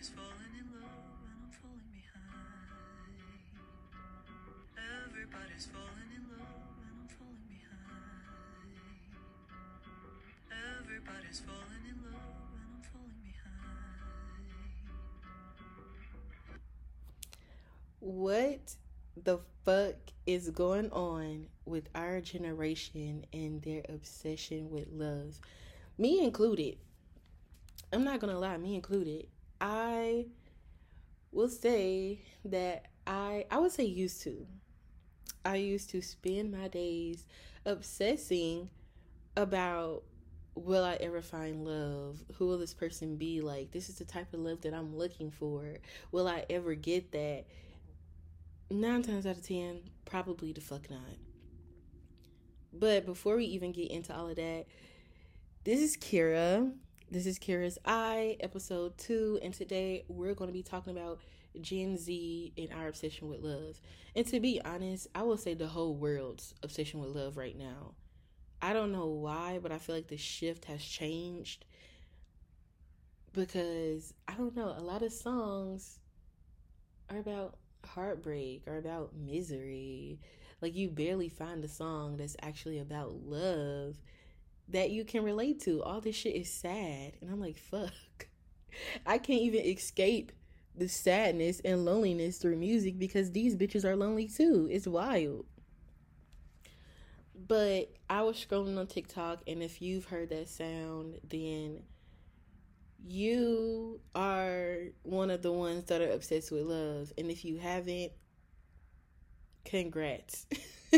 Everybody's falling in love and I'm falling behind. Everybody's falling in love and I'm falling behind. Everybody's falling in love and I'm falling behind. What the fuck is going on with our generation and their obsession with love? Me included. I'm not gonna lie, me included. I will say that I I would say used to. I used to spend my days obsessing about will I ever find love? Who will this person be like? This is the type of love that I'm looking for. Will I ever get that? Nine times out of ten, probably the fuck not. But before we even get into all of that, this is Keira. This is Keira's Eye, episode two, and today we're going to be talking about Gen Z and our obsession with love. And to be honest, I will say the whole world's obsession with love right now. I don't know why, but I feel like the shift has changed because I don't know, a lot of songs are about heartbreak or about misery. Like you barely find a song that's actually about love that you can relate to. All this shit is sad. And I'm like, fuck. I can't even escape the sadness and loneliness through music because these bitches are lonely too. It's wild. But I was scrolling on TikTok, and if you've heard that sound, then you are one of the ones that are obsessed with love. And if you haven't, congrats.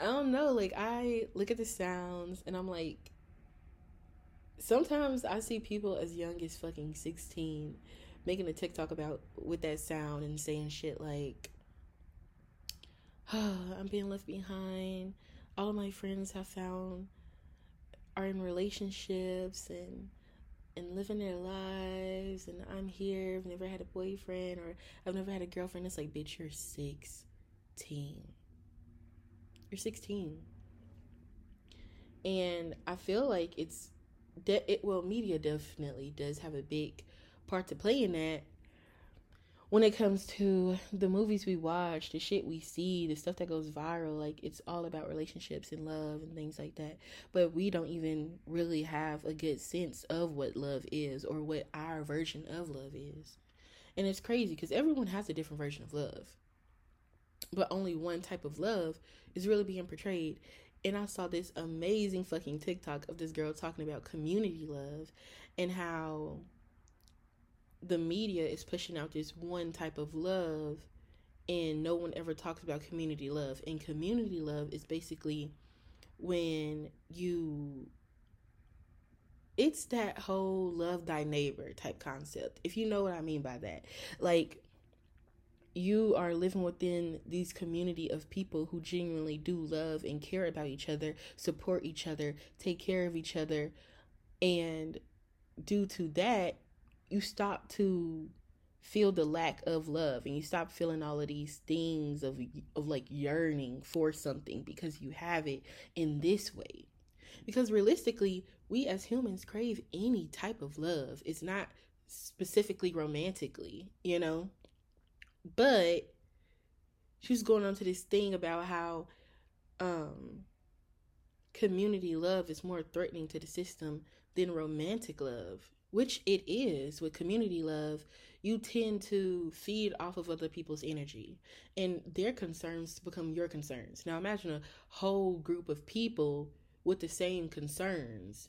I don't know. Like I look at the sounds and I'm like, sometimes I see people as young as fucking sixteen making a TikTok about with that sound and saying shit like, oh, "I'm being left behind." All of my friends have found are in relationships and and living their lives and I'm here. I've never had a boyfriend or I've never had a girlfriend. It's like, bitch, you're 16. You're 16. And I feel like it's de- it well media definitely does have a big part to play in that when it comes to the movies we watch, the shit we see, the stuff that goes viral, like it's all about relationships and love and things like that. But we don't even really have a good sense of what love is or what our version of love is. And it's crazy because everyone has a different version of love. But only one type of love is really being portrayed. And I saw this amazing fucking TikTok of this girl talking about community love and how the media is pushing out this one type of love and no one ever talks about community love. And community love is basically when you it's that whole love thy neighbor type concept. If you know what I mean by that. Like you are living within these community of people who genuinely do love and care about each other, support each other, take care of each other, and due to that, you stop to feel the lack of love and you stop feeling all of these things of of like yearning for something because you have it in this way. Because realistically, we as humans crave any type of love. It's not specifically romantically, you know? But she was going on to this thing about how um community love is more threatening to the system than romantic love, which it is. With community love, you tend to feed off of other people's energy and their concerns become your concerns. Now imagine a whole group of people with the same concerns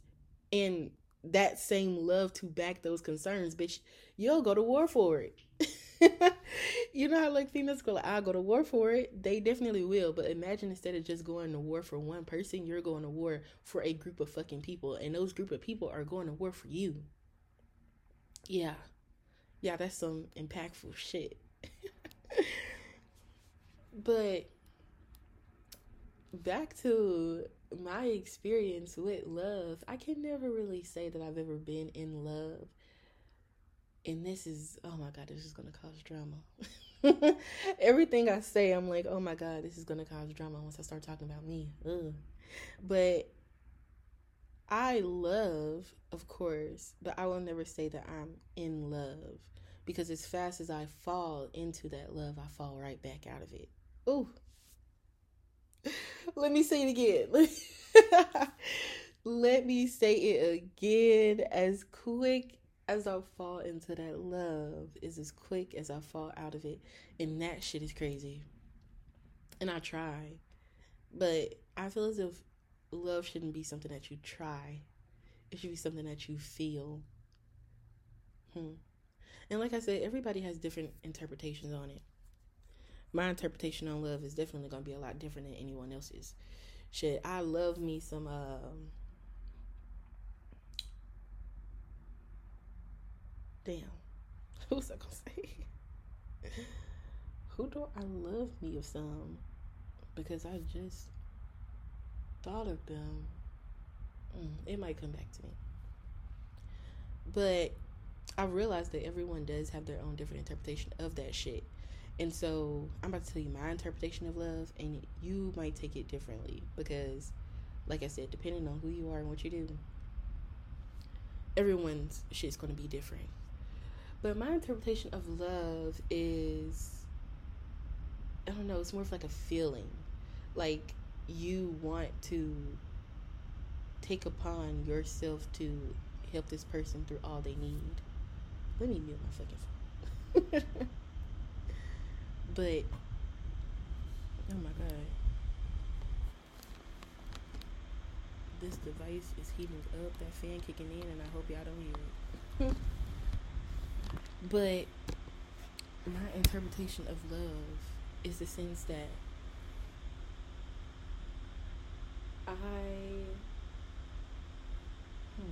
and that same love to back those concerns, bitch, you'll go to war for it. you know how like females go, like, I'll go to war for it. They definitely will. But imagine instead of just going to war for one person, you're going to war for a group of fucking people. And those group of people are going to war for you. Yeah. Yeah, that's some impactful shit. but back to my experience with love, I can never really say that I've ever been in love and this is oh my god this is gonna cause drama everything i say i'm like oh my god this is gonna cause drama once i start talking about me Ugh. but I love, of course, but I will never say that I'm in love because as fast as I fall into that love, I fall right back out of it. Ooh. Let me say it again. Let me say it again. As quick as I fall into that love is as quick as I fall out of it. And that shit is crazy. And I try. But I feel as if love shouldn't be something that you try. It should be something that you feel. Hmm. And like I said, everybody has different interpretations on it. My interpretation on love is definitely gonna be a lot different than anyone else's. Shit, I love me some um Damn. who's I gonna say? Who do I love me of some? Because I just thought of them. Mm, it might come back to me. But I realized that everyone does have their own different interpretation of that shit. And so I'm about to tell you my interpretation of love, and you might take it differently because, like I said, depending on who you are and what you do, everyone's shit's gonna be different. But my interpretation of love is I don't know, it's more of like a feeling. Like you want to take upon yourself to help this person through all they need. Let me mute my fucking phone. but oh my god. This device is heating up, that fan kicking in, and I hope y'all don't hear it. But my interpretation of love is the sense that I hmm,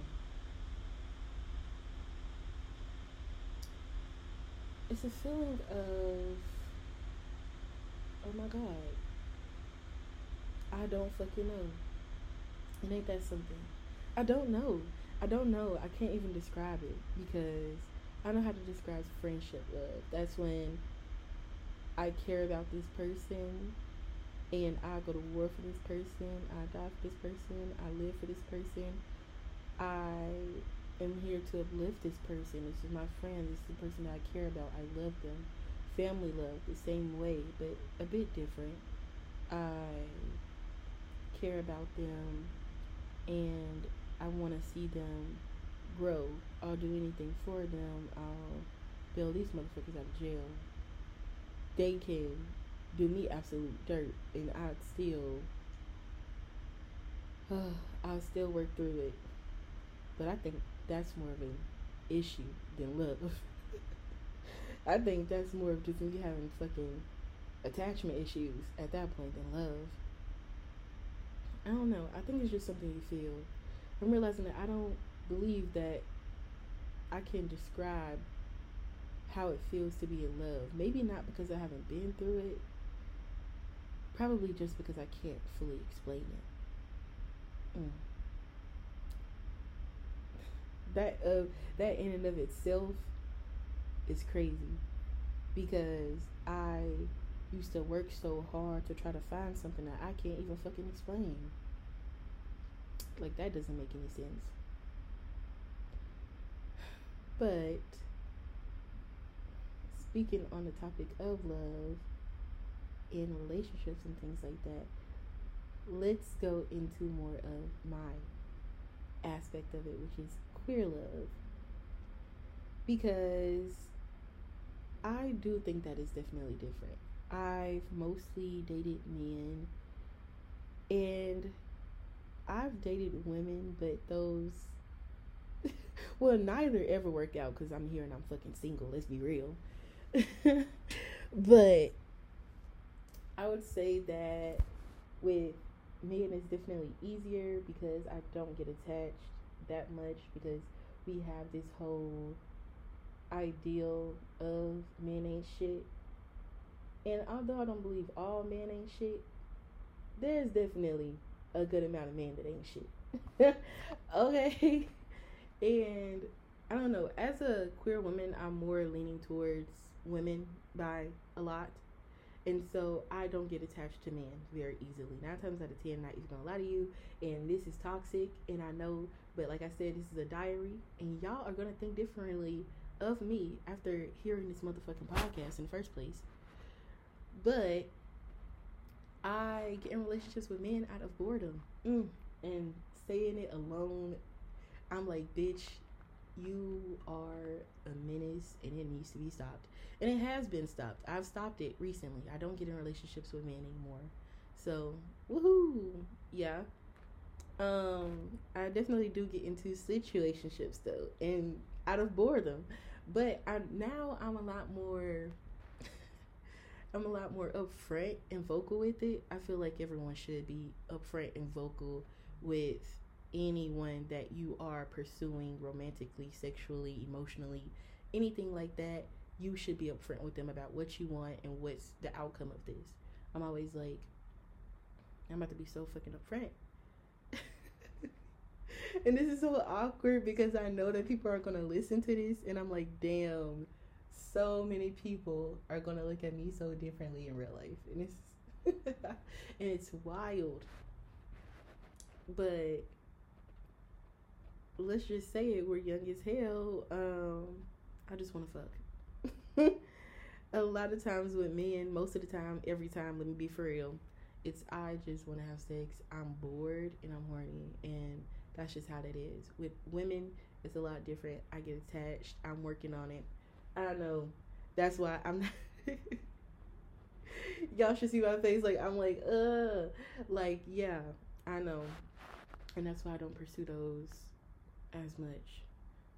it's a feeling of oh my god I don't fucking know. And ain't that something? I don't know. I don't know. I can't even describe it because I know how to describe friendship love. That's when I care about this person and I go to war for this person. I die for this person. I live for this person. I am here to uplift this person. This is my friend. This is the person that I care about. I love them. Family love, the same way, but a bit different. I care about them and I want to see them grow. I'll do anything for them. I'll bail these motherfuckers out of jail. They can do me absolute dirt, and I'd still, uh, I'll still work through it. But I think that's more of an issue than love. I think that's more of just me having fucking attachment issues at that point than love. I don't know. I think it's just something you feel. I'm realizing that I don't believe that I can describe how it feels to be in love. Maybe not because I haven't been through it. Probably just because I can't fully explain it. Mm. That uh, that in and of itself is crazy because I used to work so hard to try to find something that I can't even fucking explain. Like that doesn't make any sense. But speaking on the topic of love and relationships and things like that, let's go into more of my aspect of it, which is queer love. Because I do think that is definitely different. I've mostly dated men and I've dated women, but those well, neither ever worked out because I'm here and I'm fucking single. Let's be real. but I would say that with men, it's definitely easier because I don't get attached that much because we have this whole ideal of men ain't shit. And although I don't believe all men ain't shit, there's definitely a good amount of men that ain't shit. okay. And I don't know, as a queer woman, I'm more leaning towards women by a lot. And so I don't get attached to men very easily. Nine times out of ten, not even gonna lie to you. And this is toxic, and I know. But like I said, this is a diary, and y'all are gonna think differently of me after hearing this motherfucking podcast in the first place. But I get in relationships with men out of boredom. Mm. And saying it alone, I'm like, bitch, you are a menace and it needs to be stopped. And it has been stopped. I've stopped it recently. I don't get in relationships with men anymore. So, woohoo. Yeah. Um, I definitely do get into situationships though, and out of boredom. But I now I'm a lot more I'm a lot more upfront and vocal with it. I feel like everyone should be upfront and vocal with anyone that you are pursuing romantically, sexually, emotionally, anything like that. You should be upfront with them about what you want and what's the outcome of this. I'm always like, I'm about to be so fucking upfront. and this is so awkward because I know that people are gonna listen to this, and I'm like, damn, so many people are gonna look at me so differently in real life, and it's and it's wild. But let's just say it, we're young as hell. Um, I just want to fuck. a lot of times with men, most of the time, every time, let me be for real, it's I just want to have sex. I'm bored and I'm horny, and that's just how that is. With women, it's a lot different. I get attached. I'm working on it. I don't know. That's why I'm not. Y'all should see my face. Like I'm like, uh, like yeah, I know, and that's why I don't pursue those as much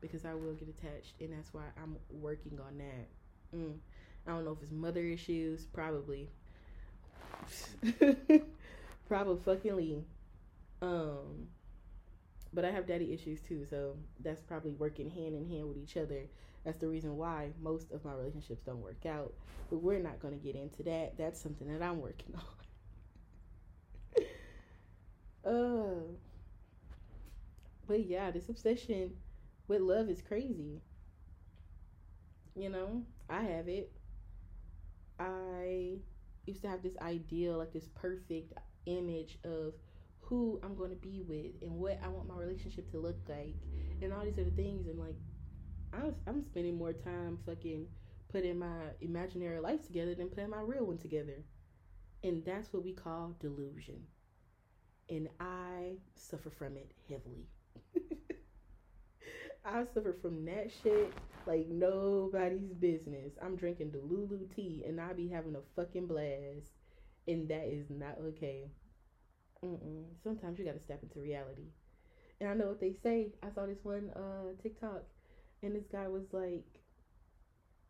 because I will get attached, and that's why I'm working on that. Mm. I don't know if it's mother issues, probably. probably. Um, but I have daddy issues too, so that's probably working hand in hand with each other. That's the reason why most of my relationships don't work out. But we're not going to get into that. That's something that I'm working on. uh, but yeah, this obsession with love is crazy. You know, I have it. I used to have this ideal, like this perfect image of who I'm going to be with and what I want my relationship to look like and all these other things. And like, I'm, I'm spending more time fucking putting my imaginary life together than putting my real one together. And that's what we call delusion. And I suffer from it heavily. I suffer from that shit like nobody's business. I'm drinking Delulu tea and I be having a fucking blast. And that is not okay. Mm-mm. Sometimes you gotta step into reality. And I know what they say. I saw this one uh TikTok and this guy was like,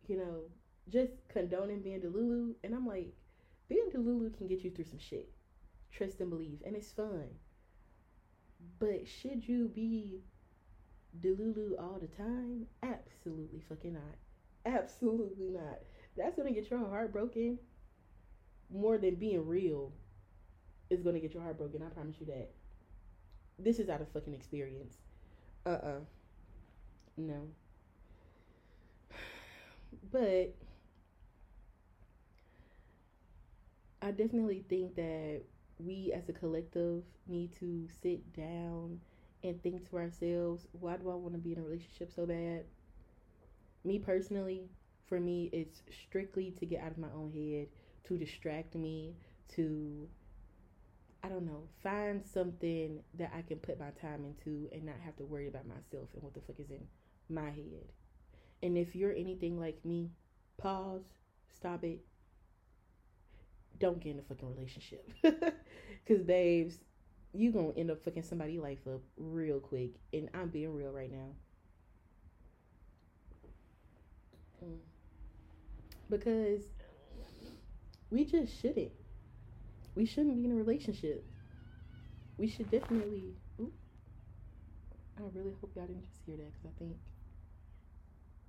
you know, just condoning being Delulu. And I'm like, being Delulu can get you through some shit. Trust and believe. And it's fun. But should you be Delulu all the time? Absolutely fucking not. Absolutely not. That's gonna get your heart broken more than being real is gonna get your heart broken. I promise you that. This is out of fucking experience. Uh uh-uh. uh No. But I definitely think that we as a collective need to sit down and think to ourselves, why do I want to be in a relationship so bad? Me personally, for me, it's strictly to get out of my own head, to distract me, to, I don't know, find something that I can put my time into and not have to worry about myself and what the fuck is in my head. And if you're anything like me, pause, stop it. Don't get in a fucking relationship. Because, babes, you to end up fucking somebody life up real quick. And I'm being real right now. Mm. Because we just shouldn't. We shouldn't be in a relationship. We should definitely. I really hope y'all didn't just hear that because I think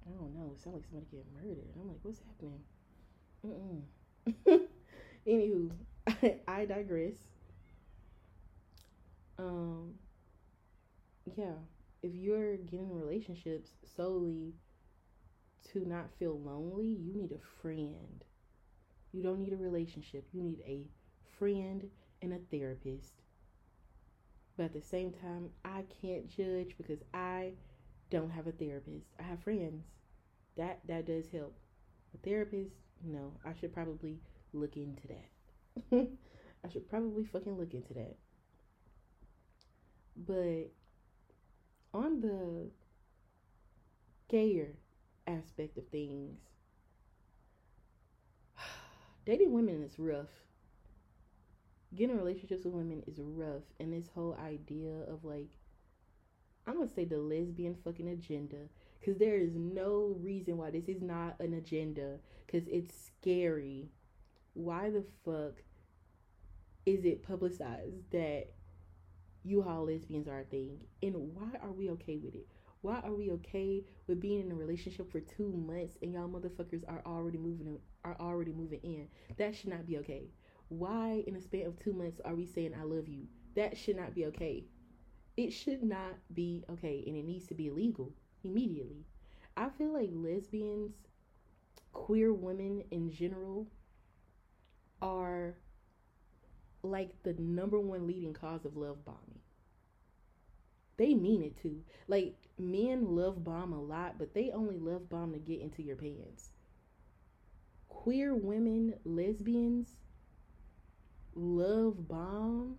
I don't know. It sounds like somebody getting murdered. I'm like, what's happening? Mm-mm. Anywho, I, I digress. Um, yeah, if you're getting relationships solely to not feel lonely, you need a friend. You don't need a relationship. You need a friend and a therapist. But at the same time, I can't judge because I don't have a therapist. I have friends. That that does help. A therapist, no. I should probably look into that. I should probably fucking look into that. But on the gayer aspect of things, dating women is rough. Getting relationships with women is rough. And this whole idea of like, I'm gonna say the lesbian fucking agenda. Because there is no reason why this is not an agenda. Because it's scary. Why the fuck is it publicized that U-Haul lesbians are a thing? And why are we okay with it? Why are we okay with being in a relationship for two months and y'all motherfuckers are already moving in, are already moving in? That should not be okay. Why in a span of two months are we saying I love you? That should not be okay. It should not be okay, and it needs to be illegal immediately. I feel like lesbians, queer women in general, are like the number one leading cause of love bombing. They mean it too. Like men love bomb a lot, but they only love bomb to get into your pants. Queer women, lesbians, love bomb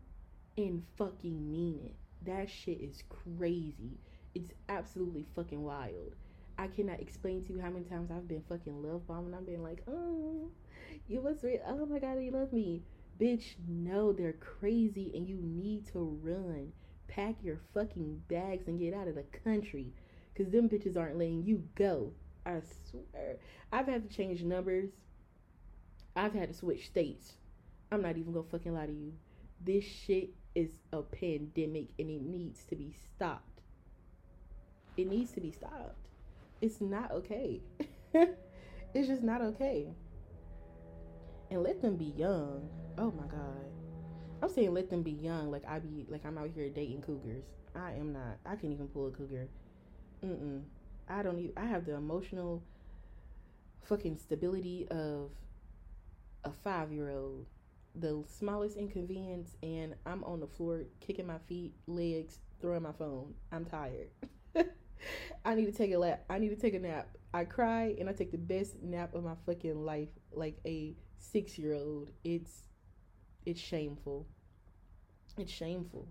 and fucking mean it. That shit is crazy. It's absolutely fucking wild. I cannot explain to you how many times I've been fucking love bombing. I've been like, oh, you must be, oh my god, you love me. Bitch, no, they're crazy and you need to run. Pack your fucking bags and get out of the country. Because them bitches aren't letting you go. I swear. I've had to change numbers. I've had to switch states. I'm not even gonna fucking lie to you. This shit is a pandemic and it needs to be stopped. It needs to be stopped. It's not okay. it's just not okay. And let them be young. Oh my god. I'm saying let them be young, like I be like I'm out here dating cougars. I am not. I can't even pull a cougar. Mm-mm. I don't even I have the emotional fucking stability of a five year old. The smallest inconvenience and I'm on the floor kicking my feet, legs, throwing my phone. I'm tired. I need to take a lap. I need to take a nap. I cry and I take the best nap of my fucking life like a six year old. It's it's shameful. It's shameful.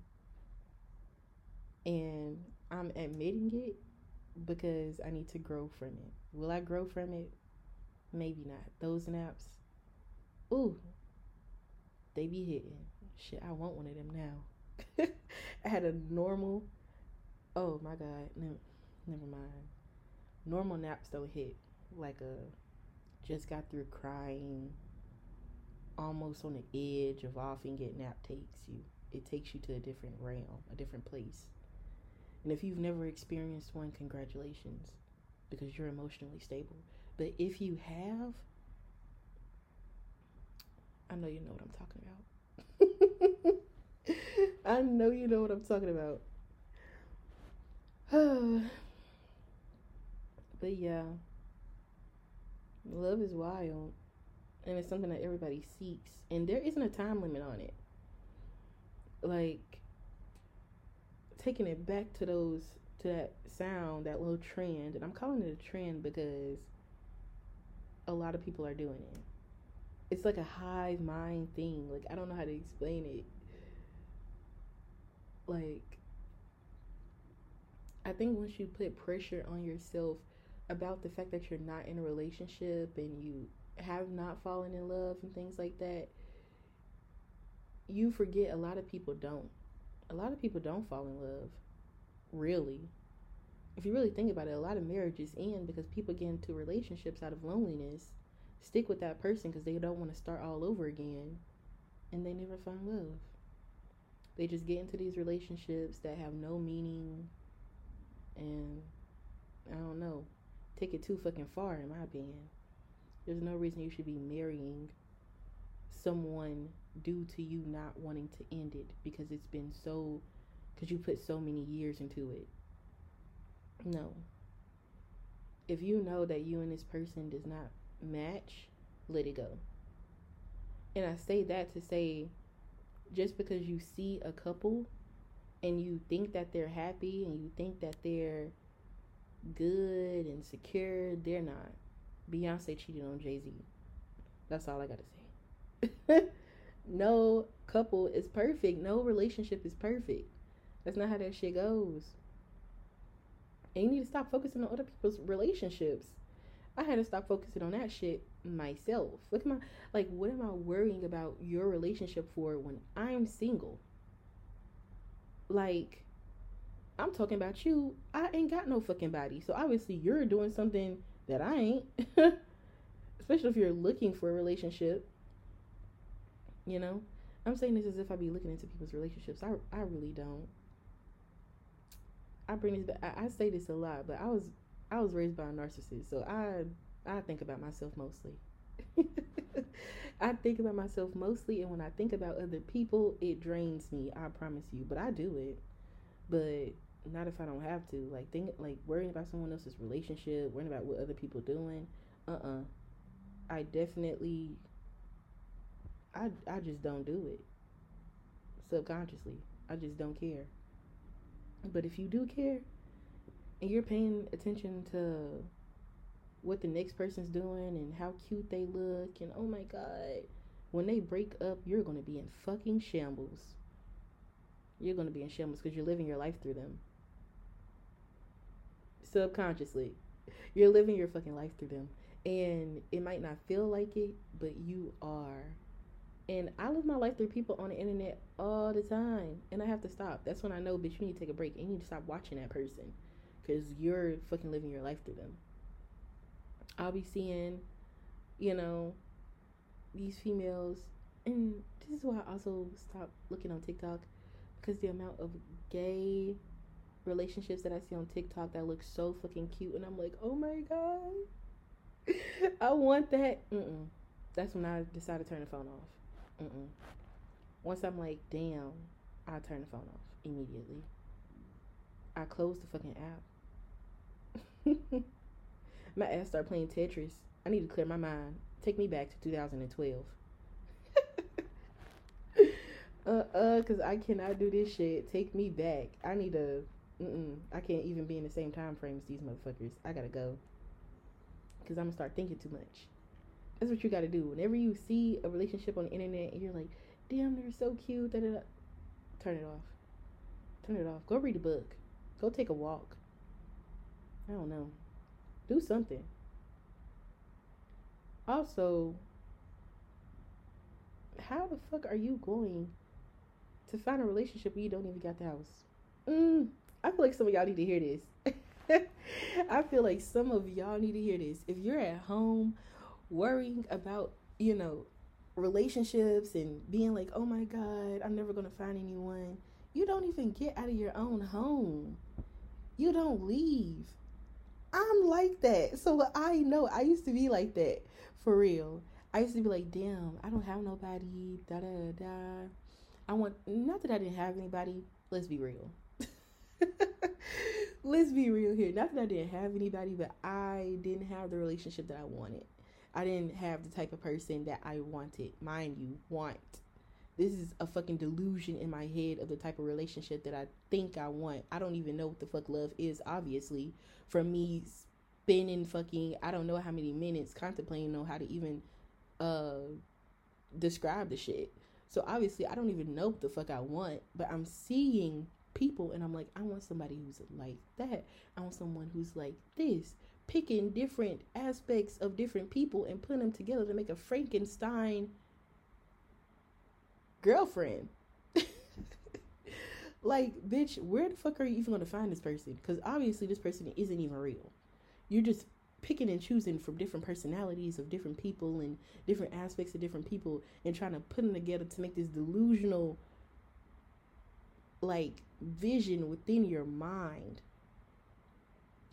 And I'm admitting it because I need to grow from it. Will I grow from it? Maybe not. Those naps, ooh, they be hitting. Shit, I want one of them now. I had a normal, oh my God, no, never mind. Normal naps don't hit like a just got through crying almost on the edge of off and get nap takes you. It takes you to a different realm, a different place. And if you've never experienced one, congratulations, because you're emotionally stable. But if you have, I know you know what I'm talking about. I know you know what I'm talking about. But yeah, love is wild and it's something that everybody seeks and there isn't a time limit on it. Like taking it back to those to that sound that little trend and i'm calling it a trend because a lot of people are doing it. It's like a hive mind thing. Like i don't know how to explain it. Like i think once you put pressure on yourself about the fact that you're not in a relationship and you have not fallen in love and things like that, you forget a lot of people don't. A lot of people don't fall in love. Really. If you really think about it, a lot of marriages end because people get into relationships out of loneliness, stick with that person because they don't want to start all over again, and they never find love. They just get into these relationships that have no meaning, and I don't know, take it too fucking far, in my opinion. There's no reason you should be marrying someone due to you not wanting to end it because it's been so because you put so many years into it. No. If you know that you and this person does not match, let it go. And I say that to say just because you see a couple and you think that they're happy and you think that they're good and secure, they're not. Beyonce cheated on Jay Z. That's all I gotta say. no couple is perfect. No relationship is perfect. That's not how that shit goes. And you need to stop focusing on other people's relationships. I had to stop focusing on that shit myself. Look at my like what am I worrying about your relationship for when I'm single? Like I'm talking about you. I ain't got no fucking body. So obviously you're doing something that I ain't. Especially if you're looking for a relationship. You know? I'm saying this as if I be looking into people's relationships. I I really don't. I bring this back. I, I say this a lot, but I was I was raised by a narcissist, so I I think about myself mostly. I think about myself mostly, and when I think about other people, it drains me. I promise you, but I do it. But not if I don't have to. Like think like worrying about someone else's relationship, worrying about what other people doing. Uh uh-uh. uh I definitely I I just don't do it. Subconsciously. I just don't care. But if you do care and you're paying attention to what the next person's doing and how cute they look and oh my god, when they break up, you're going to be in fucking shambles. You're going to be in shambles because you're living your life through them. Subconsciously. You're living your fucking life through them. And it might not feel like it, but you are. And I live my life through people on the internet all the time. And I have to stop. That's when I know, bitch, you need to take a break. And you need to stop watching that person. Because you're fucking living your life through them. I'll be seeing, you know, these females. And this is why I also stopped looking on TikTok. Because the amount of gay relationships that I see on TikTok that look so fucking cute. And I'm like, oh my God. I want that. Mm-mm. That's when I decide to turn the phone off. Mm-mm. Once I'm like, damn, I turn the phone off immediately. I close the fucking app. my ass start playing Tetris. I need to clear my mind. Take me back to 2012. uh uh, cause I cannot do this shit. Take me back. I need to. Mm-mm. I can't even be in the same time frame as these motherfuckers. I gotta go. Cause I'm gonna start thinking too much. That's what you got to do. Whenever you see a relationship on the internet and you're like, damn, they're so cute, da-da-da. turn it off. Turn it off. Go read a book. Go take a walk. I don't know. Do something. Also, how the fuck are you going to find a relationship where you don't even got the house? Mm, I feel like some of y'all need to hear this. I feel like some of y'all need to hear this. If you're at home worrying about, you know, relationships and being like, oh my God, I'm never going to find anyone. You don't even get out of your own home. You don't leave. I'm like that. So I know I used to be like that for real. I used to be like, damn, I don't have nobody. Da da da. I want not that I didn't have anybody. Let's be real. let's be real here. Not that I didn't have anybody, but I didn't have the relationship that I wanted. I didn't have the type of person that I wanted. Mind you, want. This is a fucking delusion in my head of the type of relationship that I think I want. I don't even know what the fuck love is, obviously. From me spending fucking, I don't know how many minutes contemplating on how to even uh describe the shit. So obviously, I don't even know what the fuck I want, but I'm seeing people and I'm like, I want somebody who's like that. I want someone who's like this picking different aspects of different people and putting them together to make a Frankenstein girlfriend. like, bitch, where the fuck are you even gonna find this person? Because obviously, this person isn't even real. You're just picking and choosing from different personalities of different people and different aspects of different people and trying to put them together to make this delusional like vision within your mind.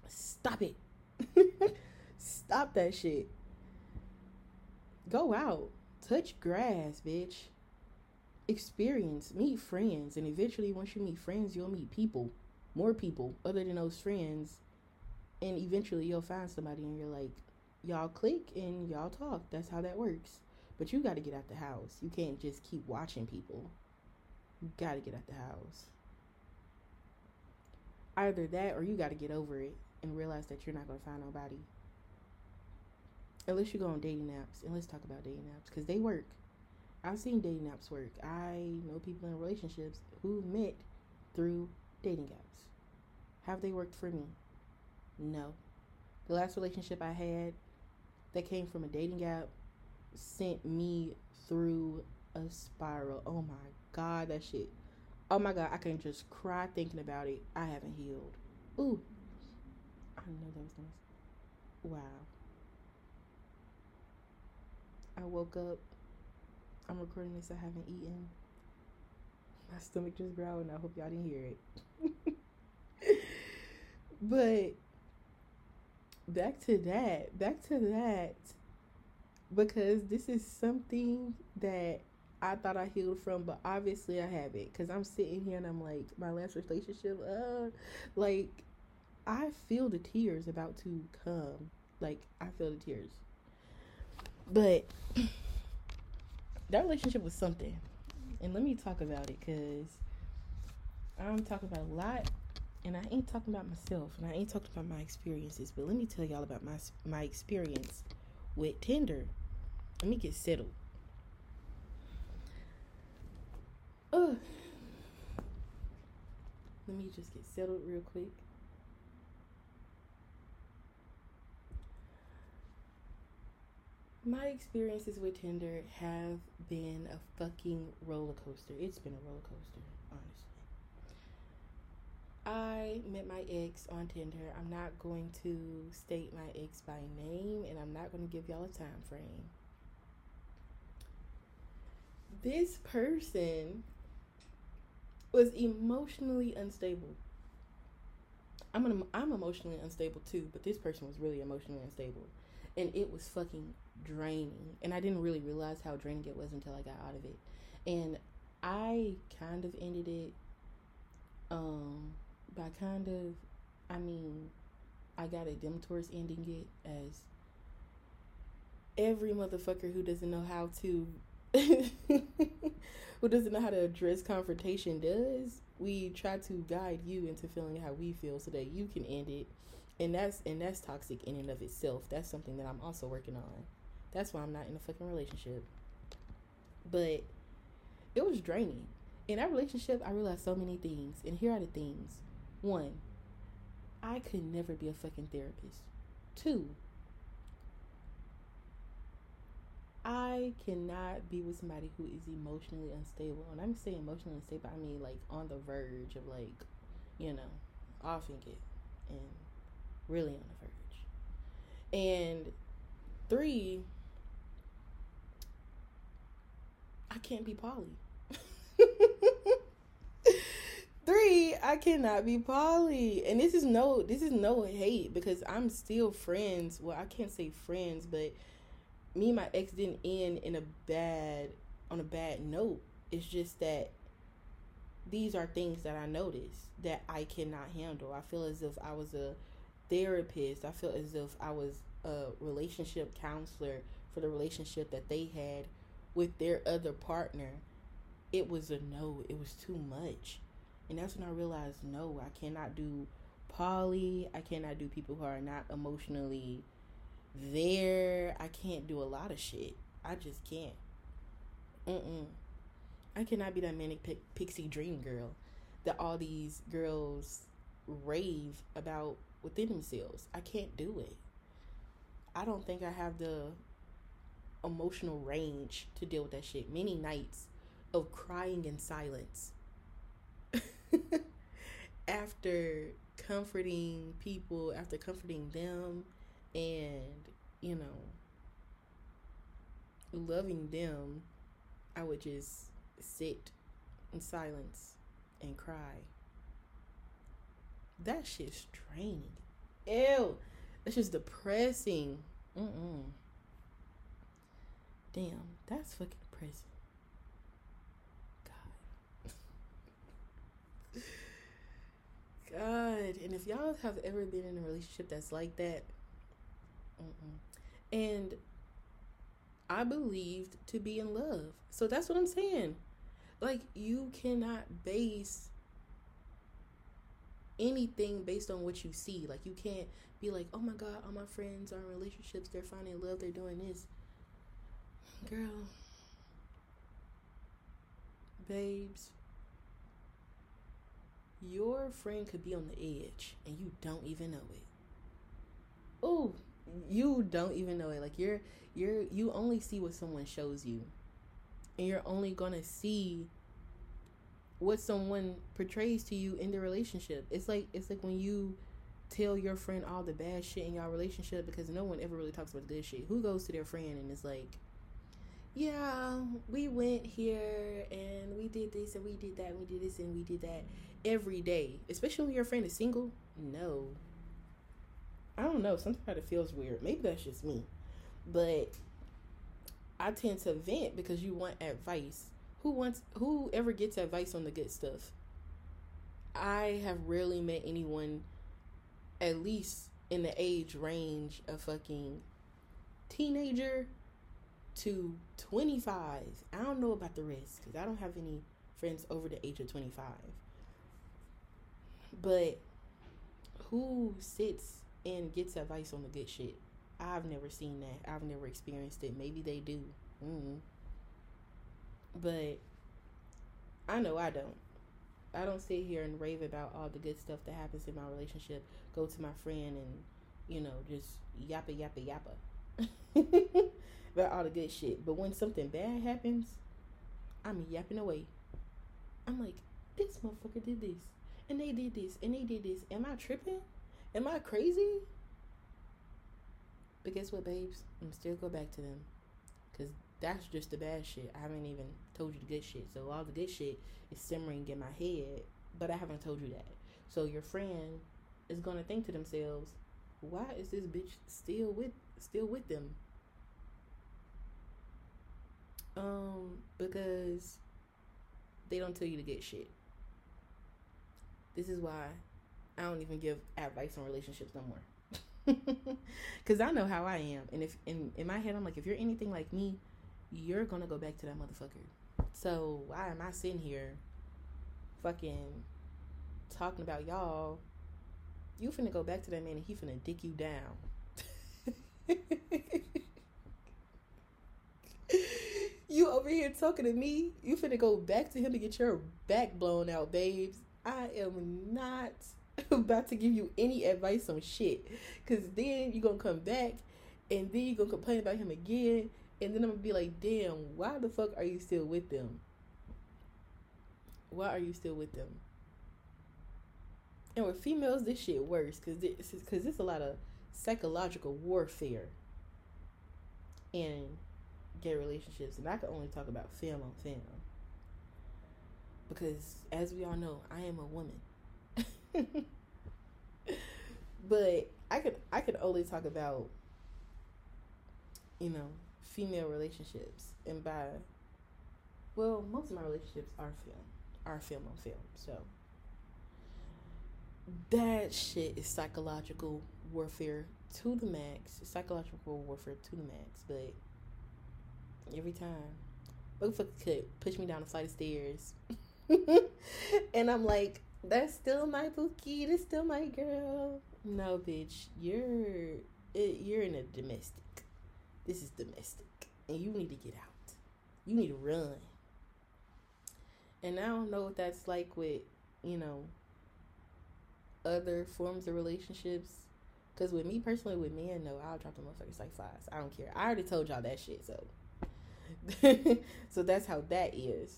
Stop it. Stop that shit. Go out. Touch grass, bitch. Experience. Meet friends. And eventually, once you meet friends, you'll meet people. More people other than those friends. And eventually, you'll find somebody and you're like, y'all click and y'all talk. That's how that works. But you got to get out the house. You can't just keep watching people. You got to get out the house. Either that or you got to get over it and realize that you're not going to find nobody. Unless you go on dating apps. And let's talk about dating apps because they work. I've seen dating apps work. I know people in relationships who met through dating apps. Have they worked for me? No. The last relationship I had that came from a dating app sent me through a spiral. Oh my god, that shit. Oh my god, I can just cry thinking about it. I haven't healed. Ooh. I know that was nice. Wow. I woke up. I'm recording this. I haven't eaten. My stomach just growled. I hope y'all didn't hear it. but back to that. Back to that. Because this is something that I thought I healed from, but obviously I haven't. Because I'm sitting here and I'm like, my last relationship, uh, like, I feel the tears about to come. Like, I feel the tears. But that relationship was something. And let me talk about it because I'm talking about a lot and I ain't talking about myself and I ain't talking about my experiences. But let me tell y'all about my, my experience with Tinder. Let me get settled. Ugh. Let me just get settled real quick. My experiences with Tinder have been a fucking roller coaster. It's been a roller coaster, honestly. I met my ex on Tinder. I'm not going to state my ex by name and I'm not going to give y'all a time frame. This person was emotionally unstable. I'm an, I'm emotionally unstable too, but this person was really emotionally unstable. And it was fucking draining. And I didn't really realize how draining it was until I got out of it. And I kind of ended it um by kind of I mean I got a dim towards ending it as every motherfucker who doesn't know how to who doesn't know how to address confrontation does. We try to guide you into feeling how we feel so that you can end it. And that's and that's toxic in and of itself. That's something that I'm also working on. That's why I'm not in a fucking relationship. But it was draining. In that relationship, I realized so many things. And here are the things. One, I could never be a fucking therapist. Two, I cannot be with somebody who is emotionally unstable. And I'm saying emotionally unstable, I mean like on the verge of like, you know, offing it and really on the verge. And three, I can't be poly. Three, I cannot be poly. And this is no this is no hate because I'm still friends. Well, I can't say friends, but me and my ex didn't end in a bad on a bad note. It's just that these are things that I noticed that I cannot handle. I feel as if I was a therapist. I feel as if I was a relationship counselor for the relationship that they had with their other partner, it was a no. It was too much. And that's when I realized no, I cannot do poly. I cannot do people who are not emotionally there. I can't do a lot of shit. I just can't. Mm-mm. I cannot be that manic pixie dream girl that all these girls rave about within themselves. I can't do it. I don't think I have the emotional range to deal with that shit. Many nights of crying in silence after comforting people, after comforting them, and you know, loving them, I would just sit in silence and cry. That shit's draining. Ew. That's just depressing. Mm-mm. Damn, that's fucking depressing. God. God. And if y'all have ever been in a relationship that's like that. And I believed to be in love. So that's what I'm saying. Like you cannot base anything based on what you see. Like you can't be like, "Oh my god, all my friends are in relationships, they're finding love, they're doing this." Girl, babes, your friend could be on the edge and you don't even know it. Oh, you don't even know it. Like you're you're you only see what someone shows you. And you're only going to see what someone portrays to you in the relationship. It's like it's like when you tell your friend all the bad shit in your relationship because no one ever really talks about the good shit. Who goes to their friend and is like, "Yeah, we went here and we did this and we did that, and we did this and we did that every day." Especially when your friend is single. No. I don't know. Sometimes it feels weird. Maybe that's just me, but I tend to vent because you want advice who wants who ever gets advice on the good stuff i have rarely met anyone at least in the age range of fucking teenager to 25 i don't know about the rest because i don't have any friends over the age of 25 but who sits and gets advice on the good shit i've never seen that i've never experienced it maybe they do mm but I know I don't. I don't sit here and rave about all the good stuff that happens in my relationship. Go to my friend and, you know, just yappa yappa yappa about all the good shit. But when something bad happens, I'm yapping away. I'm like, this motherfucker did this, and they did this, and they did this. Am I tripping? Am I crazy? But guess what, babes? I'm still go back to them, cause that's just the bad shit. I haven't even told you the good shit. So all the good shit is simmering in my head, but I haven't told you that. So your friend is gonna think to themselves, why is this bitch still with still with them? Um, because they don't tell you to get shit. This is why I don't even give advice on relationships no more. Cause I know how I am, and if in in my head I'm like, if you're anything like me, you're gonna go back to that motherfucker. So why am I sitting here fucking talking about y'all? You finna go back to that man and he finna dick you down. you over here talking to me. You finna go back to him to get your back blown out, babes. I am not about to give you any advice on shit. Cause then you're gonna come back and then you're gonna complain about him again and then I'm gonna be like, damn, why the fuck are you still with them? Why are you still with them? And with females, this shit worse because because there's a lot of psychological warfare in gay relationships, and I can only talk about fem on fem because, as we all know, I am a woman. but I could I could only talk about you know female relationships, and by well, most of my relationships are film, are film on film. So that shit is psychological warfare to the max. Psychological warfare to the max, but every time, motherfucker could push me down a flight of stairs, and I'm like, "That's still my bookie. That's still my girl." No, bitch, you're you're in a domestic. This is domestic, and you need to get out. You need to run. And I don't know what that's like with, you know, other forms of relationships. Because with me personally, with men, no, I'll drop the motherfuckers like flies. I don't care. I already told y'all that shit, so. so that's how that is.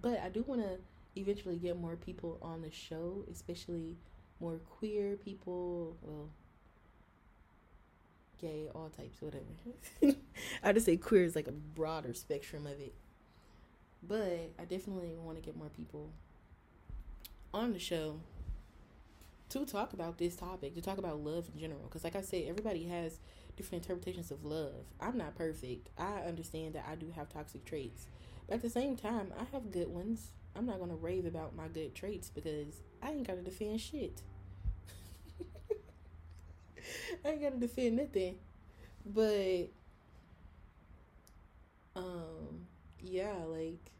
But I do want to eventually get more people on the show, especially more queer people. Well, gay, all types, whatever. I just say queer is like a broader spectrum of it. But I definitely want to get more people on the show to talk about this topic, to talk about love in general. Because, like I said, everybody has different interpretations of love. I'm not perfect. I understand that I do have toxic traits. But at the same time, I have good ones. I'm not to rave about my good traits because I ain't got to defend shit. I ain't gotta defend nothing. But Um, yeah, like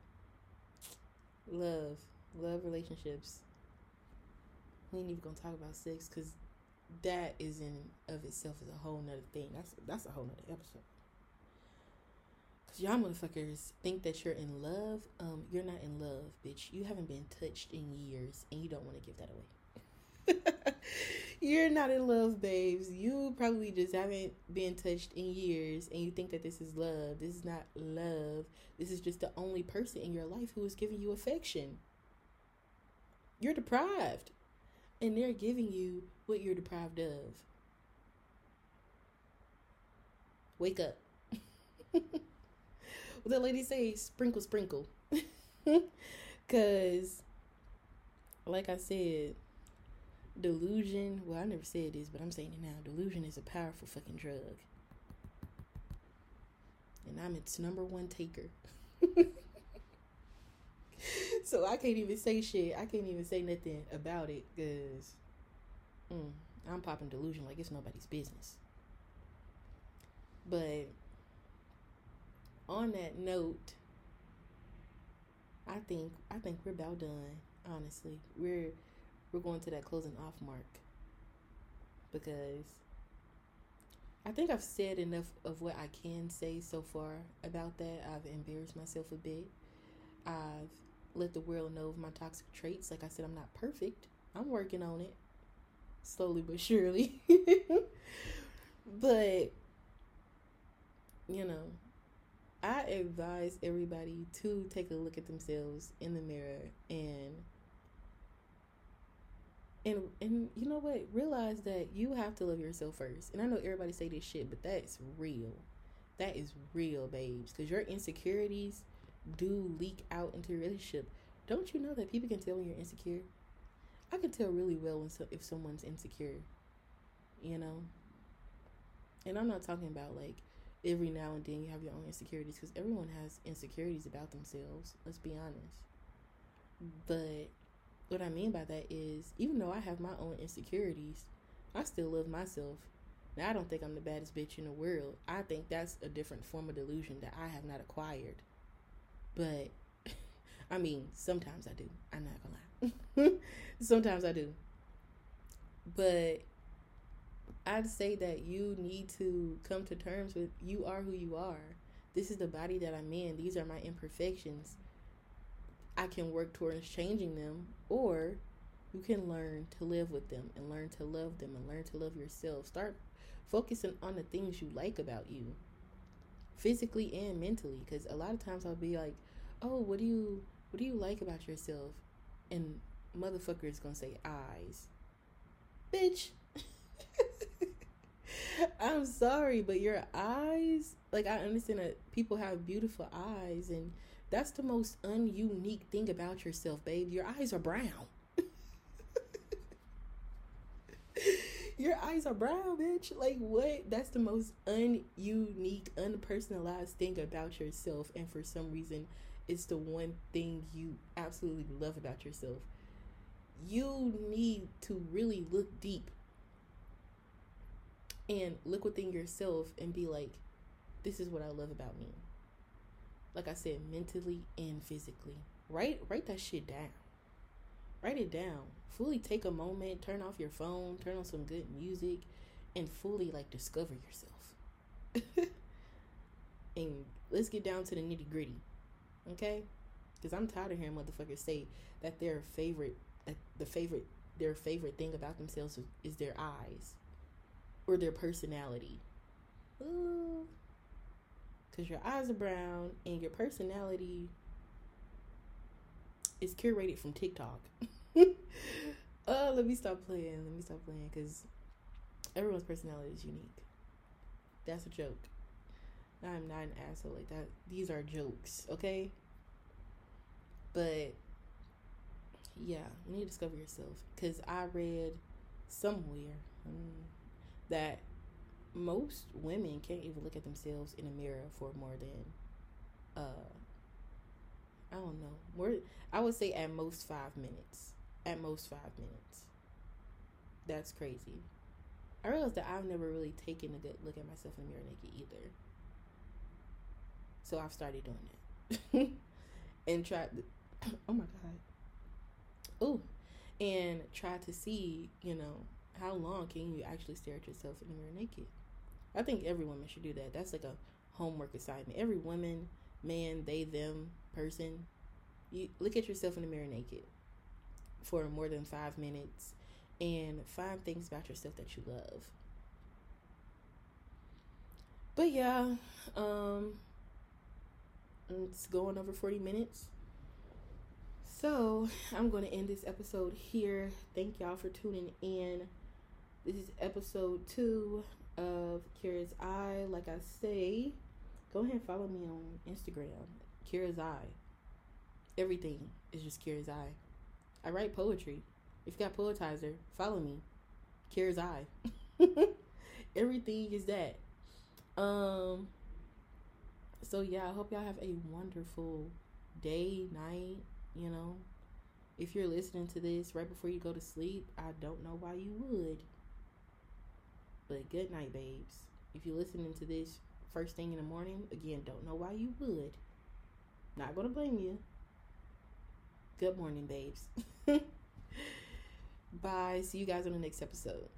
love, love relationships. We ain't even gonna talk about sex because that is in of itself is a whole nother thing. That's that's a whole nother episode. Y'all motherfuckers think that you're in love. Um, you're not in love, bitch. You haven't been touched in years, and you don't want to give that away. you're not in love, babes. You probably just haven't been touched in years, and you think that this is love. This is not love. This is just the only person in your life who is giving you affection. You're deprived, and they're giving you what you're deprived of. Wake up. what lady say? Sprinkle, sprinkle. Cause, like I said, delusion. Well, I never said this, but I'm saying it now. Delusion is a powerful fucking drug, and I'm its number one taker. so I can't even say shit. I can't even say nothing about it because mm, I'm popping delusion like it's nobody's business. But on that note, I think I think we're about done. Honestly, we're we're going to that closing off mark because I think I've said enough of what I can say so far about that. I've embarrassed myself a bit. I've let the world know of my toxic traits. Like I said, I'm not perfect. I'm working on it slowly but surely. but you know, I advise everybody to take a look at themselves in the mirror and and and you know what? Realize that you have to love yourself first. And I know everybody say this shit, but that's real. That is real, babes. Because your insecurities do leak out into your relationship. Don't you know that people can tell when you're insecure? I can tell really well when so, if someone's insecure. You know. And I'm not talking about like every now and then you have your own insecurities because everyone has insecurities about themselves. Let's be honest. But what I mean by that is, even though I have my own insecurities, I still love myself. Now, I don't think I'm the baddest bitch in the world. I think that's a different form of delusion that I have not acquired. But, I mean, sometimes I do. I'm not gonna lie. sometimes I do. But, I'd say that you need to come to terms with you are who you are. This is the body that I'm in. These are my imperfections I can work towards changing them, or you can learn to live with them and learn to love them and learn to love yourself. Start focusing on the things you like about you, physically and mentally. Because a lot of times I'll be like, "Oh, what do you what do you like about yourself?" And motherfucker is gonna say eyes, bitch. I'm sorry, but your eyes, like I understand that people have beautiful eyes and that's the most ununique thing about yourself, babe. Your eyes are brown. Your eyes are brown, bitch. Like what? That's the most ununique, unpersonalized thing about yourself. And for some reason, it's the one thing you absolutely love about yourself. You need to really look deep and look within yourself and be like, this is what I love about me like I said, mentally and physically. Write write that shit down. Write it down. Fully take a moment, turn off your phone, turn on some good music, and fully like discover yourself. and let's get down to the nitty gritty. Okay? Because I'm tired of hearing motherfuckers say that their favorite that the favorite their favorite thing about themselves is, is their eyes or their personality. Ooh, because your eyes are brown and your personality is curated from TikTok. uh, let me stop playing. Let me stop playing because everyone's personality is unique. That's a joke. I'm not an asshole like that. These are jokes, okay? But yeah, you need to discover yourself because I read somewhere um, that most women can't even look at themselves in a mirror for more than uh I don't know. More I would say at most 5 minutes. At most 5 minutes. That's crazy. I realized that I've never really taken a good look at myself in the mirror naked either. So I've started doing it. and tried to, oh my god. Oh, and try to see, you know, how long can you actually stare at yourself in the mirror naked? I think every woman should do that. That's like a homework assignment. Every woman, man, they, them, person, you look at yourself in the mirror naked for more than five minutes and find things about yourself that you love. But yeah, um, it's going over 40 minutes. So I'm going to end this episode here. Thank y'all for tuning in. This is episode two of Keira's Eye. Like I say, go ahead and follow me on Instagram, Keira's Eye. Everything is just Keira's Eye. I write poetry. If you got Poetizer, follow me, Keira's Eye. Everything is that. Um. So yeah, I hope y'all have a wonderful day, night. You know, if you're listening to this right before you go to sleep, I don't know why you would. But good night, babes. If you're listening to this first thing in the morning, again, don't know why you would. Not gonna blame you. Good morning, babes. Bye. See you guys on the next episode.